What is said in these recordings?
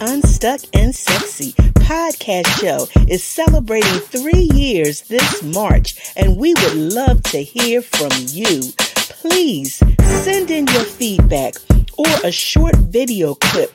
Unstuck and Sexy podcast show is celebrating three years this March, and we would love to hear from you. Please send in your feedback or a short video clip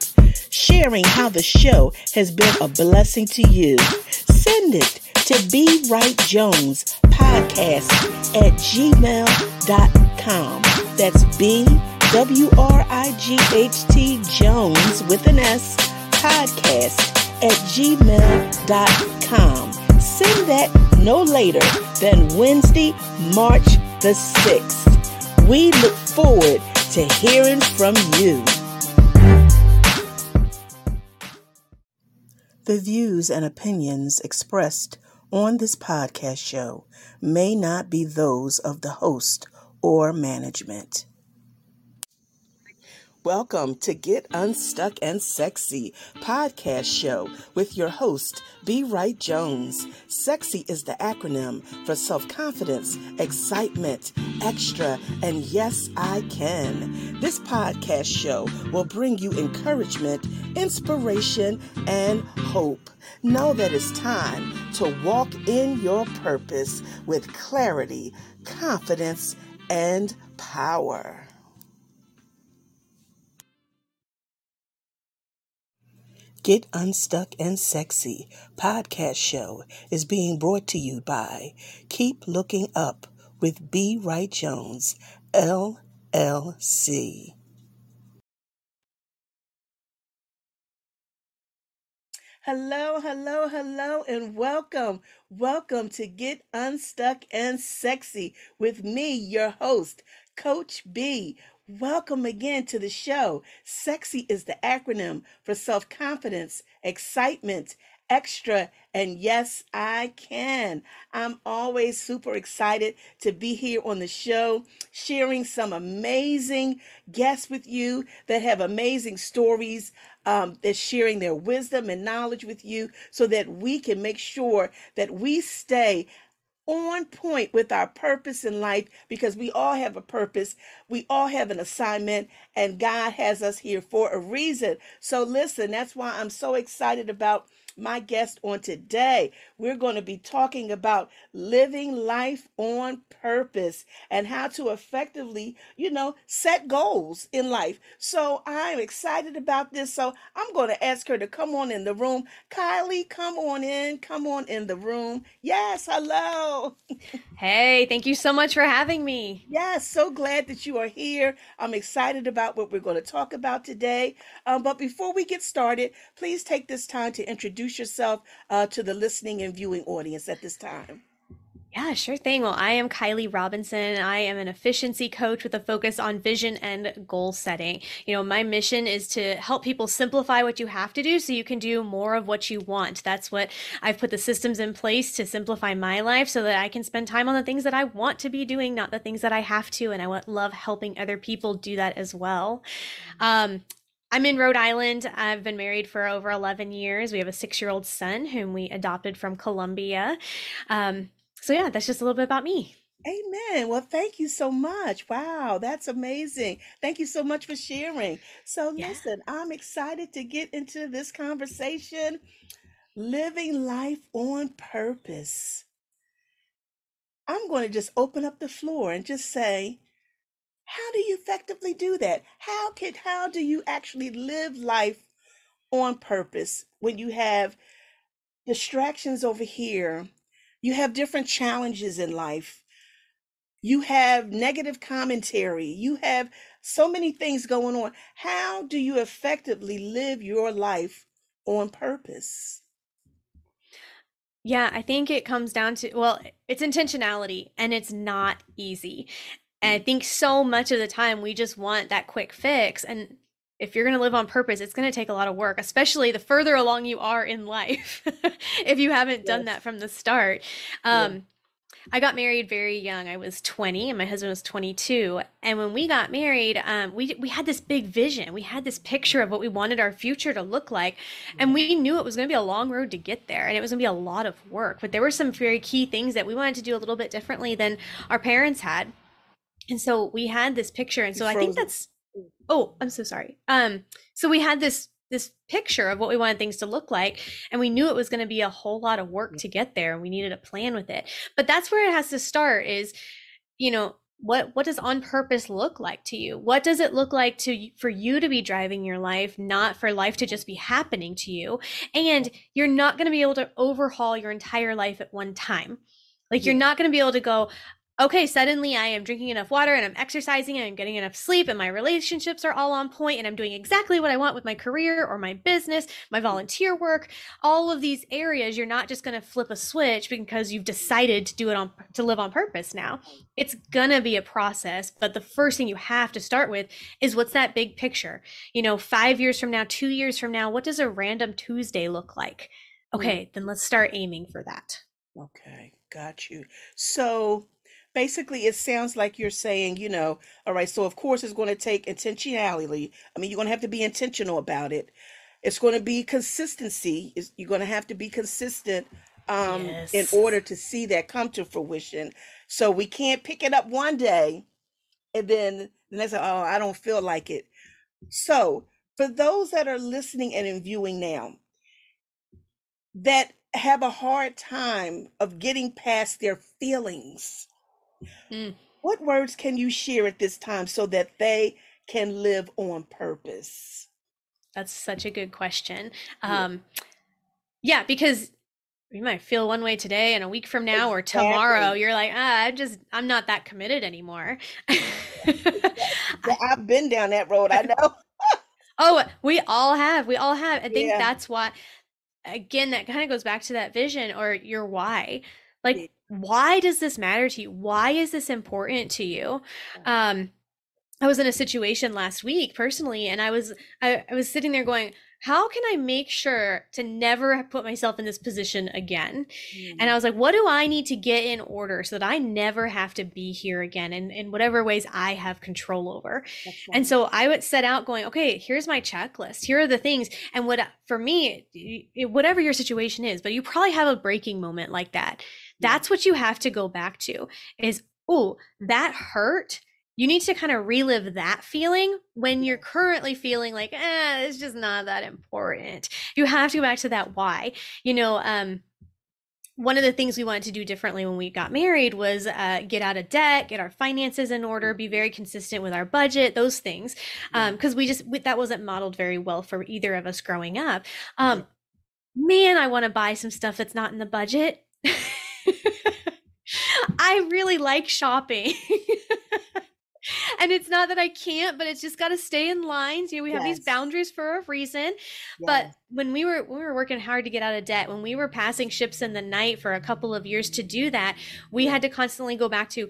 sharing how the show has been a blessing to you. Send it to B. Wright Jones podcast at gmail.com. That's B W R I G H T Jones with an S podcast at gmail.com. Send that no later than Wednesday, March the 6th. We look forward to hearing from you. The views and opinions expressed on this podcast show may not be those of the host or management. Welcome to Get Unstuck and Sexy podcast show with your host, B. Wright Jones. Sexy is the acronym for self confidence, excitement, extra, and yes, I can. This podcast show will bring you encouragement, inspiration, and hope. Know that it's time to walk in your purpose with clarity, confidence, and power. Get Unstuck and Sexy podcast show is being brought to you by Keep Looking Up with B. Wright Jones, LLC. Hello, hello, hello, and welcome. Welcome to Get Unstuck and Sexy with me, your host, Coach B. Welcome again to the show. Sexy is the acronym for self confidence, excitement, extra, and yes, I can. I'm always super excited to be here on the show, sharing some amazing guests with you that have amazing stories. Um, that's sharing their wisdom and knowledge with you so that we can make sure that we stay on point with our purpose in life because we all have a purpose. We all have an assignment, and God has us here for a reason. So, listen, that's why I'm so excited about my guest on today. We're going to be talking about living life on purpose and how to effectively, you know, set goals in life. So I'm excited about this. So I'm going to ask her to come on in the room. Kylie, come on in. Come on in the room. Yes, hello. Hey, thank you so much for having me. Yes, so glad that you are here. I'm excited about what we're going to talk about today. Um, but before we get started, please take this time to introduce yourself uh, to the listening and viewing audience at this time. Yeah, sure thing. Well, I am Kylie Robinson. I am an efficiency coach with a focus on vision and goal setting. You know, my mission is to help people simplify what you have to do so you can do more of what you want. That's what I've put the systems in place to simplify my life so that I can spend time on the things that I want to be doing, not the things that I have to. And I love helping other people do that as well. Um, I'm in Rhode Island. I've been married for over 11 years. We have a six year old son whom we adopted from Colombia. Um, so yeah, that's just a little bit about me. Amen. Well, thank you so much. Wow, that's amazing. Thank you so much for sharing. So, Yeah. listen, I'm excited to get into this conversation living life on purpose. I'm going to just open up the floor and just say, how do you effectively do that? How can how do you actually live life on purpose when you have distractions over here? You have different challenges in life. You have negative commentary. You have so many things going on. How do you effectively live your life on purpose? Yeah, I think it comes down to, well, it's intentionality and it's not easy. And I think so much of the time we just want that quick fix. And if you're going to live on purpose, it's going to take a lot of work, especially the further along you are in life, if you haven't done that from the start. Yeah. Um, I got married very young. I was 20 and my husband was 22. And when we got married, um, we we had this big vision. We had this picture of what we wanted our future to look like, and we knew it was going to be a long road to get there, and it was going to be a lot of work. But there were some very key things that we wanted to do a little bit differently than our parents had. And so we had this picture, and so I think that's Oh, I'm so sorry. Um, so we had this this picture of what we wanted things to look like and we knew it was going to be a whole lot of work to get there and we needed a plan with it. But that's where it has to start is you know what what does on purpose look like to you? What does it look like to for you to be driving your life not for life to just be happening to you? And you're not going to be able to overhaul your entire life at one time. Like you're not going to be able to go okay, suddenly I am drinking enough water and I'm exercising and I'm getting enough sleep and my relationships are all on point and I'm doing exactly what I want with my career or my business, my volunteer work, all of these areas. You're not just going to flip a switch because you've decided to do it on to live on purpose now. It's going to be a process, but the first thing you have to start with is what's that big picture? You know, 5 years from now, 2 years from now, what does a random Tuesday look like? Hmm. Okay, then let's start aiming for that. Okay, got you. So basically it sounds like you're saying, you know, all right, so of course it's going to take intentionality. I mean, you're going to have to be intentional about it. It's going to be consistency. You're going to have to be consistent um, yes. in order to see that come to fruition. So we can't pick it up one day and then the next, oh, I don't feel like it. So for those that are listening and in viewing now, that have a hard time of getting past their feelings Mm. What words can you share at this time so that they can live on purpose? That's such a good question. Yeah. Um, yeah, because you might feel one way today and a week from now or tomorrow you're like ah i just i'm not that committed anymore i've been down that road i know oh we all have we all have i think yeah. that's why again that kind of goes back to that vision or your why like why does this matter to you? Why is this important to you? Um, I was in a situation last week personally, and I was I, I was sitting there going, how can I make sure to never put myself in this position again? Mm. And I was like, what do I need to get in order so that I never have to be here again in, in whatever ways I have control over? Right. And so I would set out going, okay, here's my checklist. Here are the things. And what for me, whatever your situation is, but you probably have a breaking moment like that that's what you have to go back to is, oh, that hurt. You need to kind of relive that feeling when you're currently feeling like, eh, it's just not that important. You have to go back to that why. You know, um, one of the things we wanted to do differently when we got married was uh, get out of debt, get our finances in order, be very consistent with our budget, those things, because um, we just that wasn't modeled very well for either of us growing up. Um, man, I want to buy some stuff that's not in the budget. I really like shopping. and it's not that I can't, but it's just got to stay in lines. You know, we have these boundaries for a reason. But when we were when we were working hard to get out of debt, when we were passing ships in the night for a couple of years to do that, we had to constantly go back to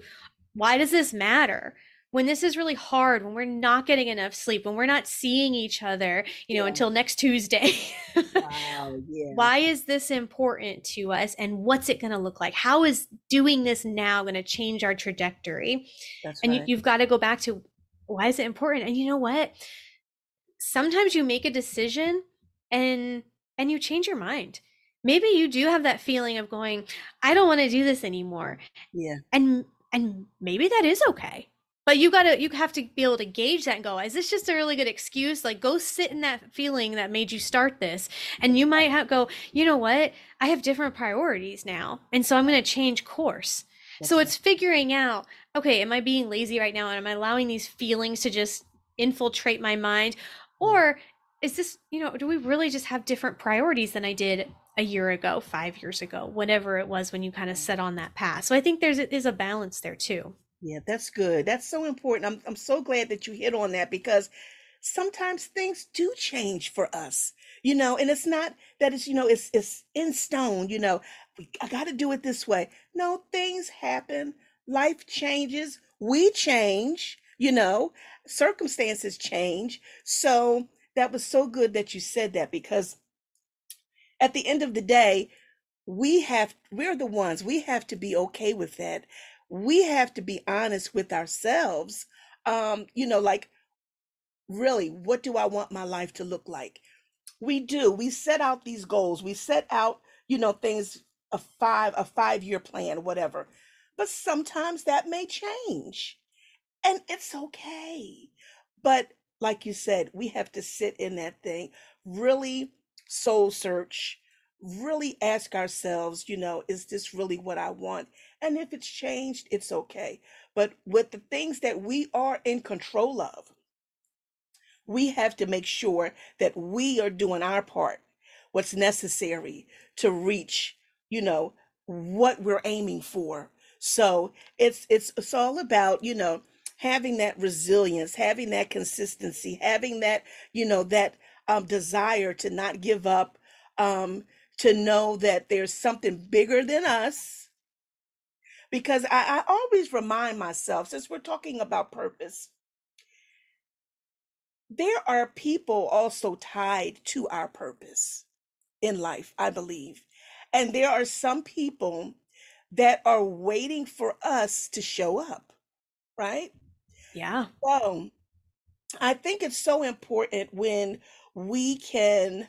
why does this matter? When this is really hard, when we're not getting enough sleep, when we're not seeing each other, you know, yeah. until next Tuesday. wow, yeah. Why is this important to us and what's it going to look like? How is doing this now going to change our trajectory? That's and right. you, you've got to go back to why is it important? And you know what? Sometimes you make a decision and and you change your mind maybe you do have that feeling of going i don't want to do this anymore yeah and and maybe that is okay but you gotta you have to be able to gauge that and go is this just a really good excuse? Like go sit in that feeling that made you start this. And you might have go you know what? I have different priorities now and so i'm going to change course. So it's figuring out okay am i being lazy right now and am i allowing these feelings to just infiltrate my mind? Mm. Or is this you know do we really just have different priorities than i did a year ago five years ago whatever it was when you kind of set on that path? So i think there's is a balance there too yeah, that's good. That's so important. I'm I'm so glad that you hit on that because sometimes things do change for us. You know, and it's not that it's, you know, it's it's in stone, you know, I got to do it this way. No, things happen. Life changes. We change, you know, circumstances change. So that was so good that you said that because at the end of the day, we have we're the ones we have to be okay with that we have to be honest with ourselves. Um, you know, like, really, what do I want my life to look like? We do. We set out these goals. We set out, you know, things a five a five year plan, whatever. But sometimes that may change, and it's okay. But like you said, we have to sit in that thing really soul search, really ask ourselves, you know, is this really what I want? And if it's changed, it's okay. But with the things that we are in control of, we have to make sure that we are doing our part, what's necessary to reach, you know, what we're aiming for. So it's it's it's all about, you know, having that resilience, having that consistency, having that, you know, that um, desire to not give up, um, to know that there's something bigger than us. Because I, I always remind myself, since we're talking about purpose, there are people also tied to our purpose in life, I believe. And there are some people that are waiting for us to show up, right? Yeah. So I think it's so important when we can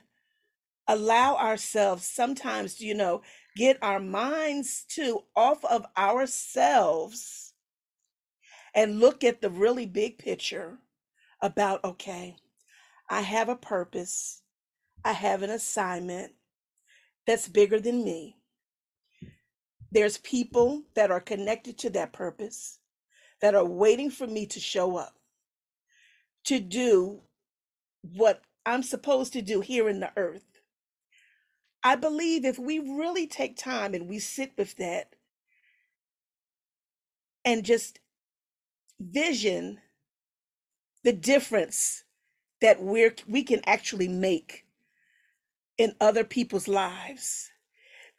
allow ourselves sometimes, you know, get our minds to off of ourselves and look at the really big picture about, okay, I have a purpose, I have an assignment that's bigger than me. There's people that are connected to that purpose that are waiting for me to show up to do what I'm supposed to do here in the earth. I believe if we really take time and we sit with that and just vision the difference that we're we can actually make in other people's lives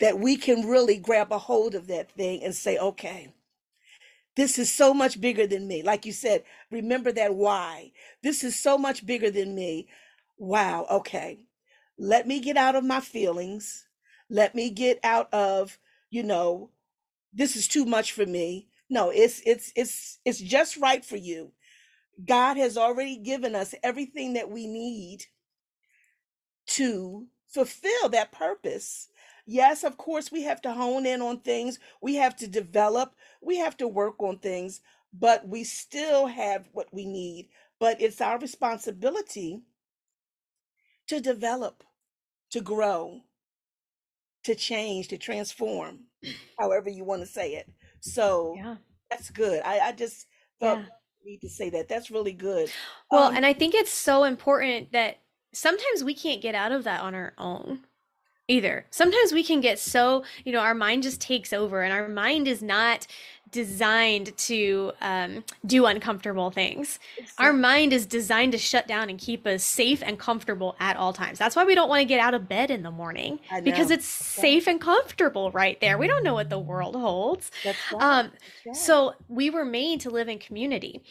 that we can really grab a hold of that thing and say okay this is so much bigger than me. Like you said remember that why. This is so much bigger than me. Wow okay let me get out of my feelings. Let me get out of you know this is too much for me. No it's it's it's it's just right for you. God has already given us everything that we need to fulfill that purpose. Yes, of course, we have to hone in on things, we have to develop, we have to work on things, but we still have what we need. But it's our responsibility to develop, to grow, to change, to transform, however you want to say it. So Yeah. that's good. I, I just felt Yeah. need to say that. That's really good. Well, Um, and I think it's so important that sometimes we can't get out of that on our own either. Sometimes we can get so, you know, our mind just takes over, and our mind is not designed to um, do uncomfortable things. Our mind is designed to shut down and keep us safe and comfortable at all times. That's why we don't want to get out of bed in the morning because it's safe and comfortable right there. We don't know what the world holds. That's right. Um, right. so we were made to live in community.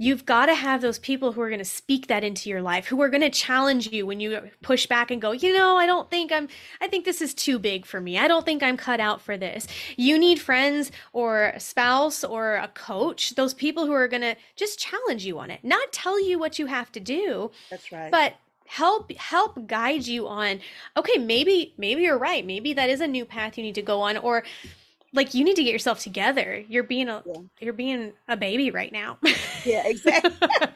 You've got to have those people who are going to speak that into your life, who are going to challenge you when you push back and go, you know, I don't think I'm, I think this is too big for me. I don't think I'm cut out for this. You need friends or a spouse or a coach, those people who are going to just challenge you on it, not tell you what you have to do, That's right. but help help guide you on okay maybe maybe you're right maybe that is a new path you need to go on or like you need to get yourself together you're being a Yeah. you're being a baby right now Yeah, exactly.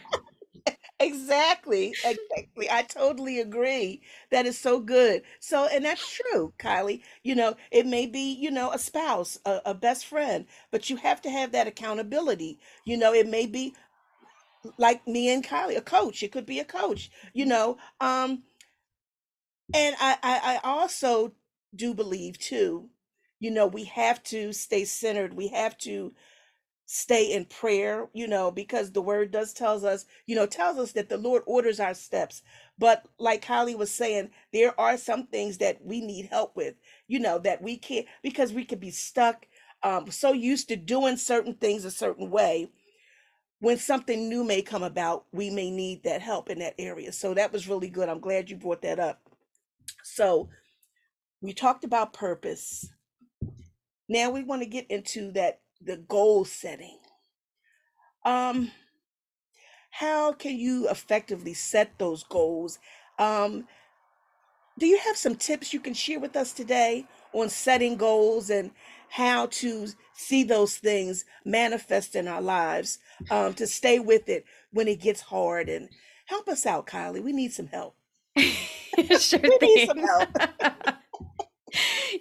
Exactly. Exactly. I totally agree. That is so good. So, and that's true, Kylie. You know, it may be, you know, a spouse, a, a best friend, but you have to have that accountability. You know, it may be like me and Kylie, a coach. It could be a coach, you know. Um, and I, I, I also do believe too, you know, we have to stay centered. We have to stay in prayer, you know, because the word does tells us, you know, tells us that the Lord orders our steps. But like Holly was saying, there are some things that we need help with, you know, that we can't because we could be stuck, um, so used to doing certain things a certain way. When something new may come about, we may need that help in that area. So that was really good. I'm glad you brought that up. So we talked about purpose. Now we want to get into that the goal setting. Um, how can you effectively set those goals? Um, do you have some tips you can share with us today on setting goals and how to see those things manifest in our lives, um, to stay with it when it gets hard and help us out, Kylie. We need some help. sure We need some help.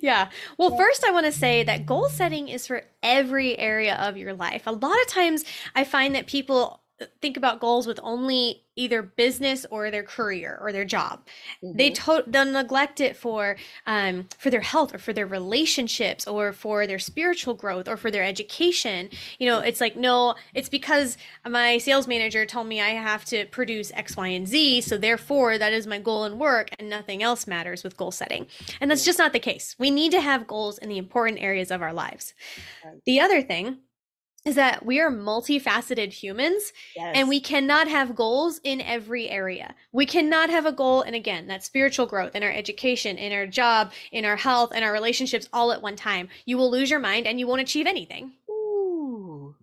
Yeah. Well, Yeah. first, I want to say that goal setting is for every area of your life. A lot of times, I find that people think about goals with only either business or their career or their job. They Mhm. to- they'll neglect it for um, for their health or for their relationships or for their spiritual growth or for their education. You know, it's like no, it's because my sales manager told me I have to produce X, Y, and Z, so therefore that is my goal in work, and nothing else matters with goal setting. And that's just not the case. We need to have goals in the important areas of our lives. The other thing is that we are multifaceted humans and we cannot have goals in every area. We cannot have a goal, and again, that's spiritual growth in our education, in our job, in our health, in our relationships all at one time. You will lose your mind and you won't achieve anything. Ooh,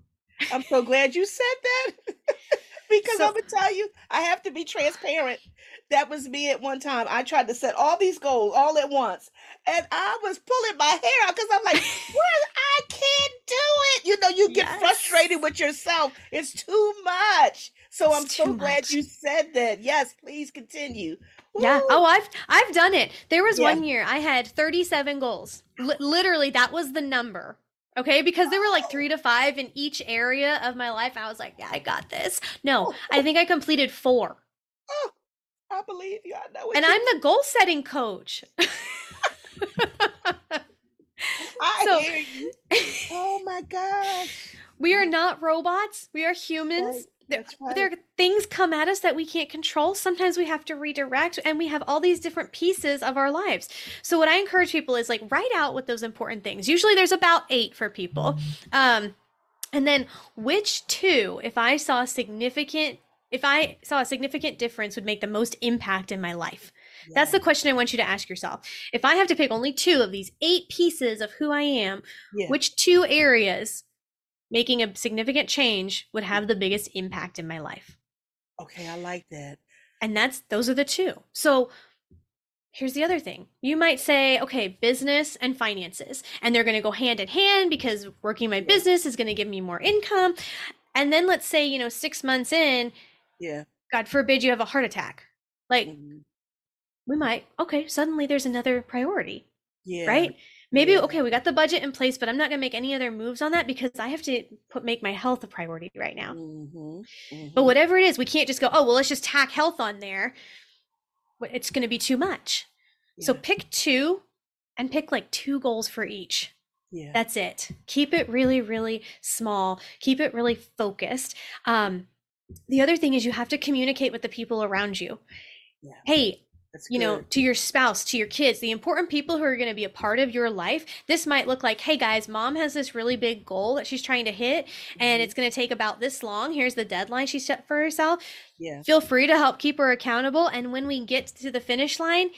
I'm so glad you said that because So- I'm gonna tell you, I have to be transparent. That was me at one time. I tried to set all these goals all at once, and I was pulling my hair out because I'm like, "Well, I can't do it." You know, you get Yes. frustrated with yourself. It's too much. So I'm so glad much. you said that. Yes, please continue. Yeah. Oh, I've I've done it. There was Yeah. one year I had 37 goals. Li- literally, that was the number. Okay, because there were like three to five in each area of my life. I was like, yeah, I got this. No, I think I completed four. Oh, I believe you. I know. what And I'm the goal setting coach. I so- hear you. Oh my gosh. we are not robots. We are humans. Right, that's right. there things come at us that we can't control. Sometimes we have to redirect, and we have all these different pieces of our lives. So, what I encourage people is like write out what those important things. Usually, there's about eight for people, um, and then which two, if I saw a significant, if I saw a significant difference, would make the most impact in my life. That's the question I want you to ask yourself. If I have to pick only two of these eight pieces of who I am, yeah. which two areas making a significant change would have the biggest impact in my life? Okay, I like that. And that's those are the two. So here's the other thing. You might say, okay, business and finances, and they're going to go hand in hand because working my business is going to give me more income. And then let's say, you know, 6 months in, Yeah. God forbid you have a heart attack. Like mhm, we might, okay, suddenly there's another priority. Yeah. right? Maybe yeah. okay, we got the budget in place, but I'm not going to make any other moves on that because I have to put make my health a priority right now. mhm, But mhm. whatever it is, we can't just go, "Oh, well, let's just tack health on there." It's going to be too much. So pick two and pick like two goals for each. yeah. That's it. Keep it really really small. Keep it really focused. Um the other thing is you have to communicate with the people around you. Yeah. Hey, That's you know, to your spouse, to your kids, the important people who are going to be a part of your life. This might look like, hey guys, mom has this really big goal that she's trying to hit, and Mhm, it's going to take about this long. Here's the deadline she set for herself. Yeah. Feel free to help keep her accountable. And when we get to the finish line,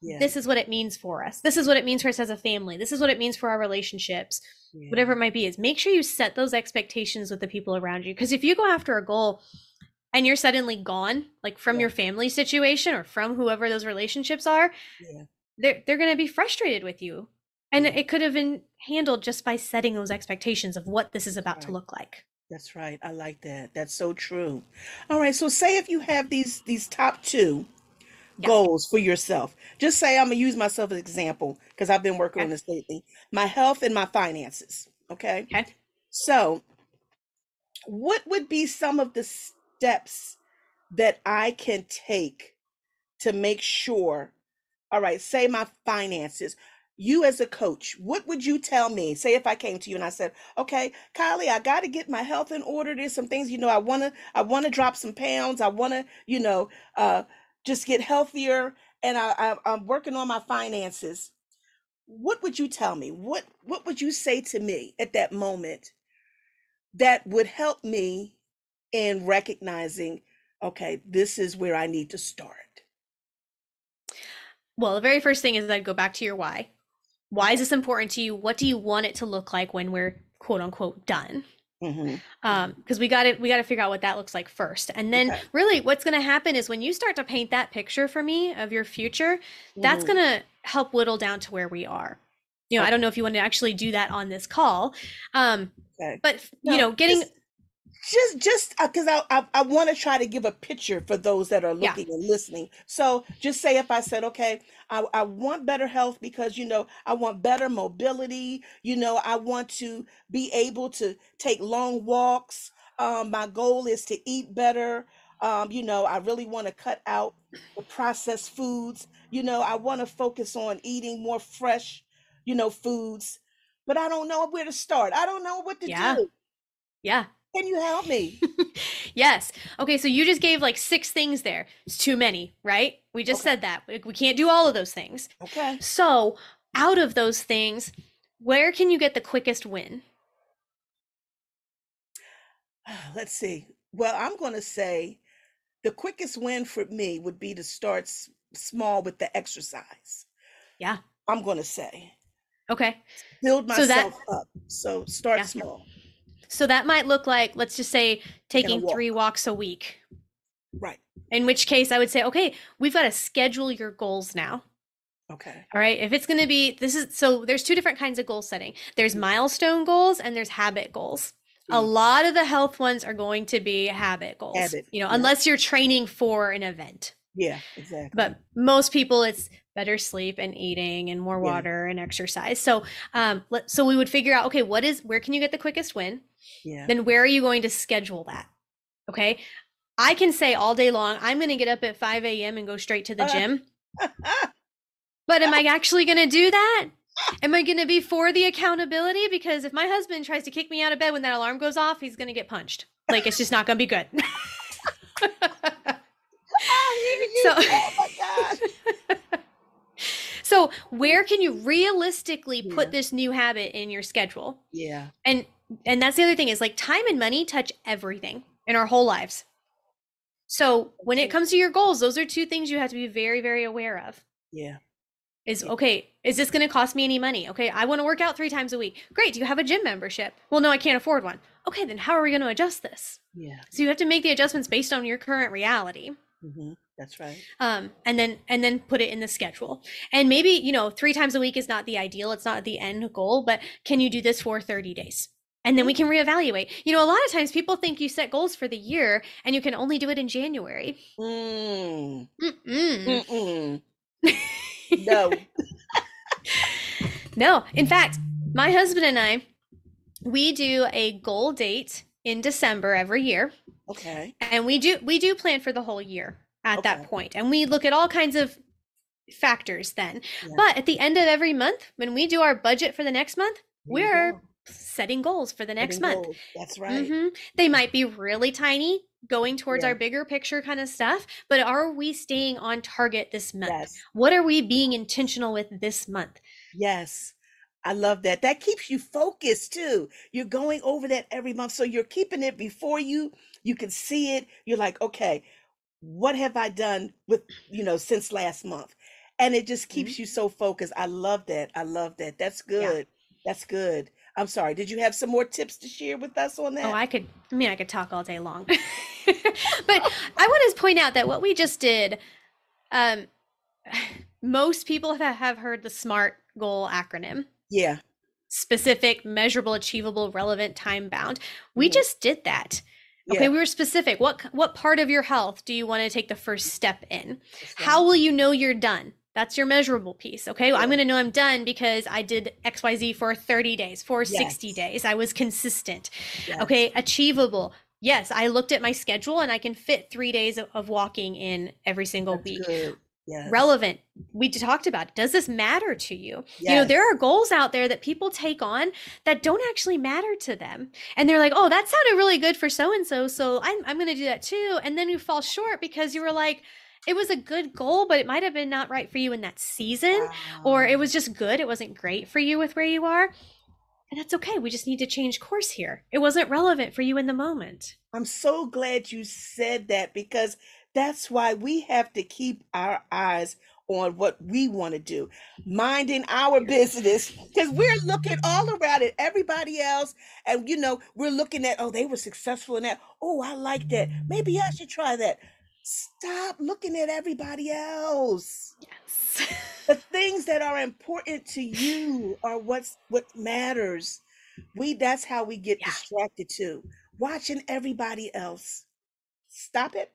Yeah. this is what it means for us. This is what it means for us as a family. This is what it means for our relationships, yeah, whatever it might be. Is make sure you set those expectations with the people around you. Because if you go after a goal, and you're suddenly gone, like from Yeah. your family situation or from whoever those relationships are, Yeah. they're they're going to be frustrated with you and Yeah. it could have been handled just by setting those expectations of what this is about to look like That's right. I like that. That's so true. All right. So say if you have these these top two goals for yourself. Just say I'm gonna use myself as an example because I've been working Okay. on this lately. My health and my finances. Okay. okay So what would be some of the steps that I can take to make sure, all right, say my finances. You as a coach, what would you tell me? Say if I came to you and I said, "Okay, Kylie, I got to get my health in order. There's some things, you know, I want to I want to drop some pounds. I want to, you know, uh just get healthier and I, I I'm working on my finances." What would you tell me? What what would you say to me at that moment that would help me in recognizing, okay, this is where I need to start. well the very first thing is i'd go back to your why why is this important to you what do you want it to look like when we're quote unquote done hmm um because we got to we got to figure out what that looks like first and then Okay. really what's going to happen is when you start to paint that picture for me of your future that's Mhm. going to help whittle down to where we are you know i don't know if you want to actually do that on this call um Okay. but you know getting just- just just because I I, I want to try to give a picture for those that are Yeah. looking and listening. So just say if I said, okay, I, I want better health because you know I want better mobility. You know I want to be able to take long walks. Um, my goal is to eat better. Um, you know I really want to cut out the processed foods. You know I want to focus on eating more fresh, you know, foods. But I don't know where to start. I don't know what to Yeah. do. Yeah. Can you help me? Yes. Okay, so you just gave like six things there. It's too many, right? We just Okay. said that. We can't do all of those things. Okay. So, out of those things, where can you get the quickest win? Let's see. Well, I'm going to say the quickest win for me would be to start s- small with the exercise. Yeah. I'm going to say Okay. build So that- myself up. So start Yeah. small. So that might look like, let's just say, taking walk. three walks a week. Right. In which case, I would say, okay, we've got to schedule your goals now. Okay. All right. If it's going to be, this is so there's two different kinds of goal setting there's milestone goals and there's habit goals. A Mm. lot of the health ones are going to be habit goals, Habit, you know, yeah. unless you're training for an event. Yeah, exactly. But most people, it's better sleep and eating and more Yeah. water and exercise. So, um, let, so we would figure out, okay, what is where can you get the quickest win? Yeah. Then where are you going to schedule that? Okay, I can say all day long, I'm going to get up at 5 a.m. and go straight to the Uh. gym. But am I actually going to do that? Am I going to be for the accountability? Because if my husband tries to kick me out of bed when that alarm goes off, he's going to get punched. Like it's just not going to be good. Ah, So- oh so, where can you realistically Yeah. put this new habit in your schedule? Yeah. And and that's the other thing is like time and money touch everything in our whole lives. So, when it comes to your goals, those are two things you have to be very very aware of. Yeah. is Yeah. okay is this going to cost me any money okay i want to work out three times a week great do you have a gym membership well no i can't afford one okay then how are we going to adjust this Yeah. so you have to make the adjustments based on your current reality hmm That's right. um, and then and then put it in the schedule and maybe you know three times a week is not the ideal it's not the end goal but can you do this for 30 days and then we can reevaluate you know a lot of times people think you set goals for the year and you can only do it in january Mm. Mm-mm. Mm-mm. No. No, in fact, my husband and I, we do a goal date in December every year, Okay. and we do we do plan for the whole year at that Okay. point, and we look at all kinds of factors then. Yeah. But at the end of every month, when we do our budget for the next month, we're. Setting goals for the next Setting month. goals. That's right. hmm They might be really tiny, going towards Yeah. our bigger picture kind of stuff, but are we staying on target this month? Yes. What are we being intentional with this month? Yes. I love that. That keeps you focused too. You're going over that every month. So you're keeping it before you. You can see it. You're like, okay, what have I done with, you know, since last month? And it just keeps you so focused. I love that. I love that. That's Mm-hmm. Yeah. good. That's good. I'm sorry. Did you have some more tips to share with us on that? Oh, I could. I mean, I could talk all day long. but I want to point out that what we just did, um, most people have, have heard the SMART goal acronym: yeah. specific, measurable, achievable, relevant, time bound. We Mhm. just did that. Okay, Yeah. we were specific. What what part of your health do you want to take the first step in? How will you know you're done? That's your measurable piece. Okay. I'm going to know I'm done because I did XYZ for 30 days, for 60 days. I was consistent. Yes. Okay, achievable. Yes, I looked at my schedule and I can fit three days of, of walking in every single That's week. good. Yes. Relevant. We talked about it. Does this matter to you? You know, there are goals out there that people take on that don't actually matter to them. And they're like, oh, that sounded really good for so and so. So I'm, I'm going to do that too. And then you fall short because you were like, it was a good goal, but it might have been not right for you in that season or it was just good. It wasn't great for you with where you are. And that's okay. We just need to change course here. It wasn't relevant for you in the moment. I'm so glad you said that because that's why we have to keep our eyes on what we want to do, minding our business, because we're looking all around at everybody else. And, you know, we're looking at, oh, they were successful in that. Oh, I like that. Maybe I should try that. Stop looking at everybody else. Yes. The things that are important to you are what's what matters. We that's how we get Yeah. distracted too. watching everybody else. Stop it.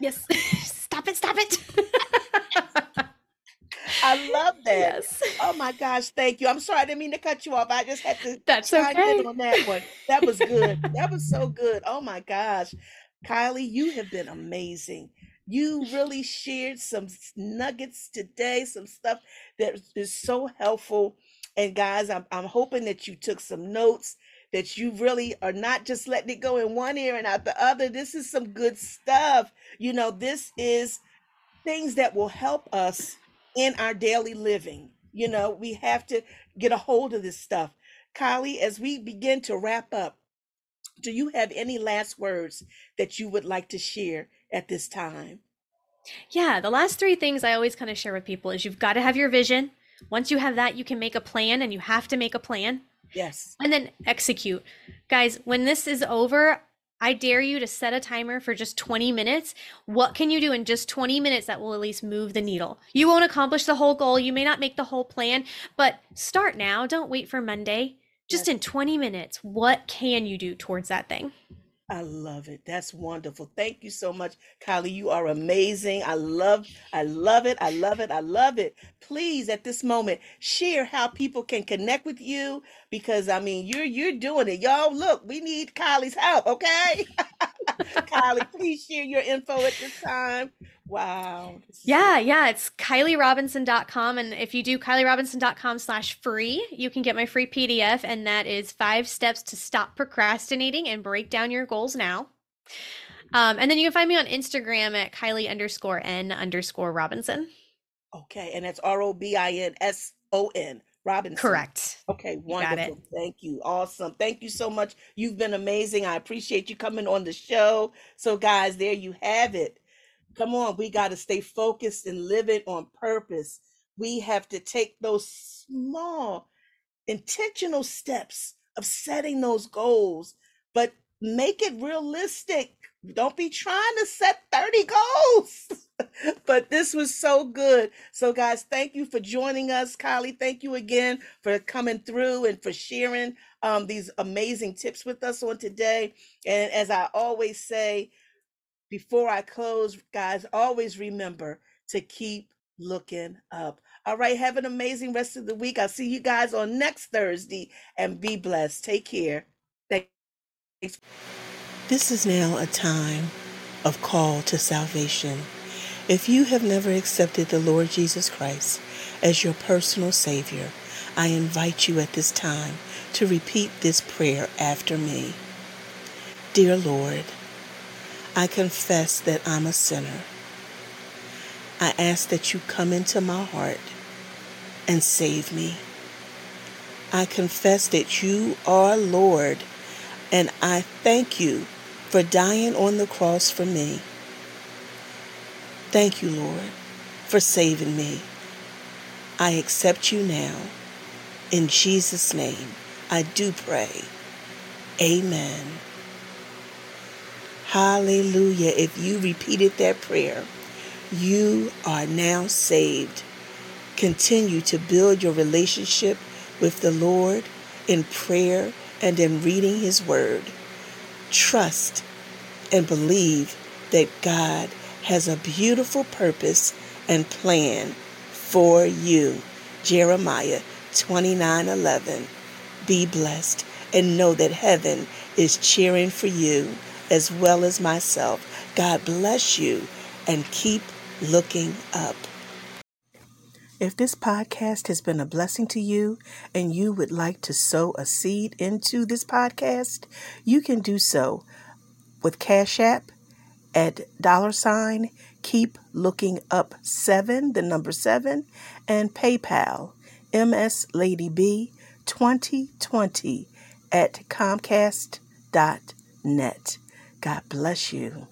Yes. stop it, stop it. I love that. yes. Oh my gosh, thank you. I'm sorry, I didn't mean to cut you off. I just had to That's okay. on that one. That was good. that was so good. Oh my gosh. Kylie, you have been amazing. You really shared some nuggets today, some stuff that is so helpful. And guys, I'm, I'm hoping that you took some notes, that you really are not just letting it go in one ear and out the other. This is some good stuff. You know, this is things that will help us in our daily living. You know, we have to get a hold of this stuff. Kylie, as we begin to wrap up, do you have any last words that you would like to share at this time? Yeah, the last three things I always kind of share with people is you've got to have your vision. Once you have that, you can make a plan and you have to make a plan Yes. and then execute. Guys, when this is over, I dare you to set a timer for just 20 minutes. What can you do in just 20 minutes that will at least move the needle? You won't accomplish the whole goal, you may not make the whole plan, but start now. Don't wait for Monday. Just in 20 minutes, what can you do towards that thing? I love it. That's wonderful. Thank you so much, Kylie. You are amazing. I love, I love it. I love it. I love it. Please, at this moment, share how people can connect with you because I mean, you're you're doing it, y'all. Look, we need Kylie's help. Okay, Kylie, please share your info at this time. Wow. this is so- Yeah, yeah, it's KylieRobinson.com. And if you do KylieRobinson.com slash free, you can get my free PDF. And that is five steps to stop procrastinating and break down your goals now. Um, and then you can find me on Instagram at Kylie underscore N underscore Robinson. Okay, and that's R O B I N S O N Robinson. Correct. Okay, wonderful. Thank you. Awesome. Thank you so much. You've been amazing. I appreciate you coming on the show. So, guys, there you have it. Come on, we got to stay focused and live it on purpose. We have to take those small, intentional steps of setting those goals, but make it realistic. Don't be trying to set 30 goals. but this was so good. So, guys, thank you for joining us. Kylie, thank you again for coming through and for sharing um, these amazing tips with us on today. And as I always say, before I close, guys, always remember to keep looking up. All right, have an amazing rest of the week. I'll see you guys on next Thursday and be blessed. Take care. Thanks. This is now a time of call to salvation. If you have never accepted the Lord Jesus Christ as your personal Savior, I invite you at this time to repeat this prayer after me. Dear Lord, I confess that I'm a sinner. I ask that you come into my heart and save me. I confess that you are Lord, and I thank you for dying on the cross for me. Thank you, Lord, for saving me. I accept you now. In Jesus' name, I do pray. Amen. Hallelujah. If you repeated that prayer, you are now saved. Continue to build your relationship with the Lord in prayer and in reading His Word. Trust and believe that God has a beautiful purpose and plan for you. Jeremiah 29:11. Be blessed and know that heaven is cheering for you as well as myself. God bless you and keep looking up. If this podcast has been a blessing to you and you would like to sow a seed into this podcast, you can do so with Cash App at dollar sign keep looking up seven, the number seven, and PayPal MS Lady B 2020 at Comcast.net. God bless you.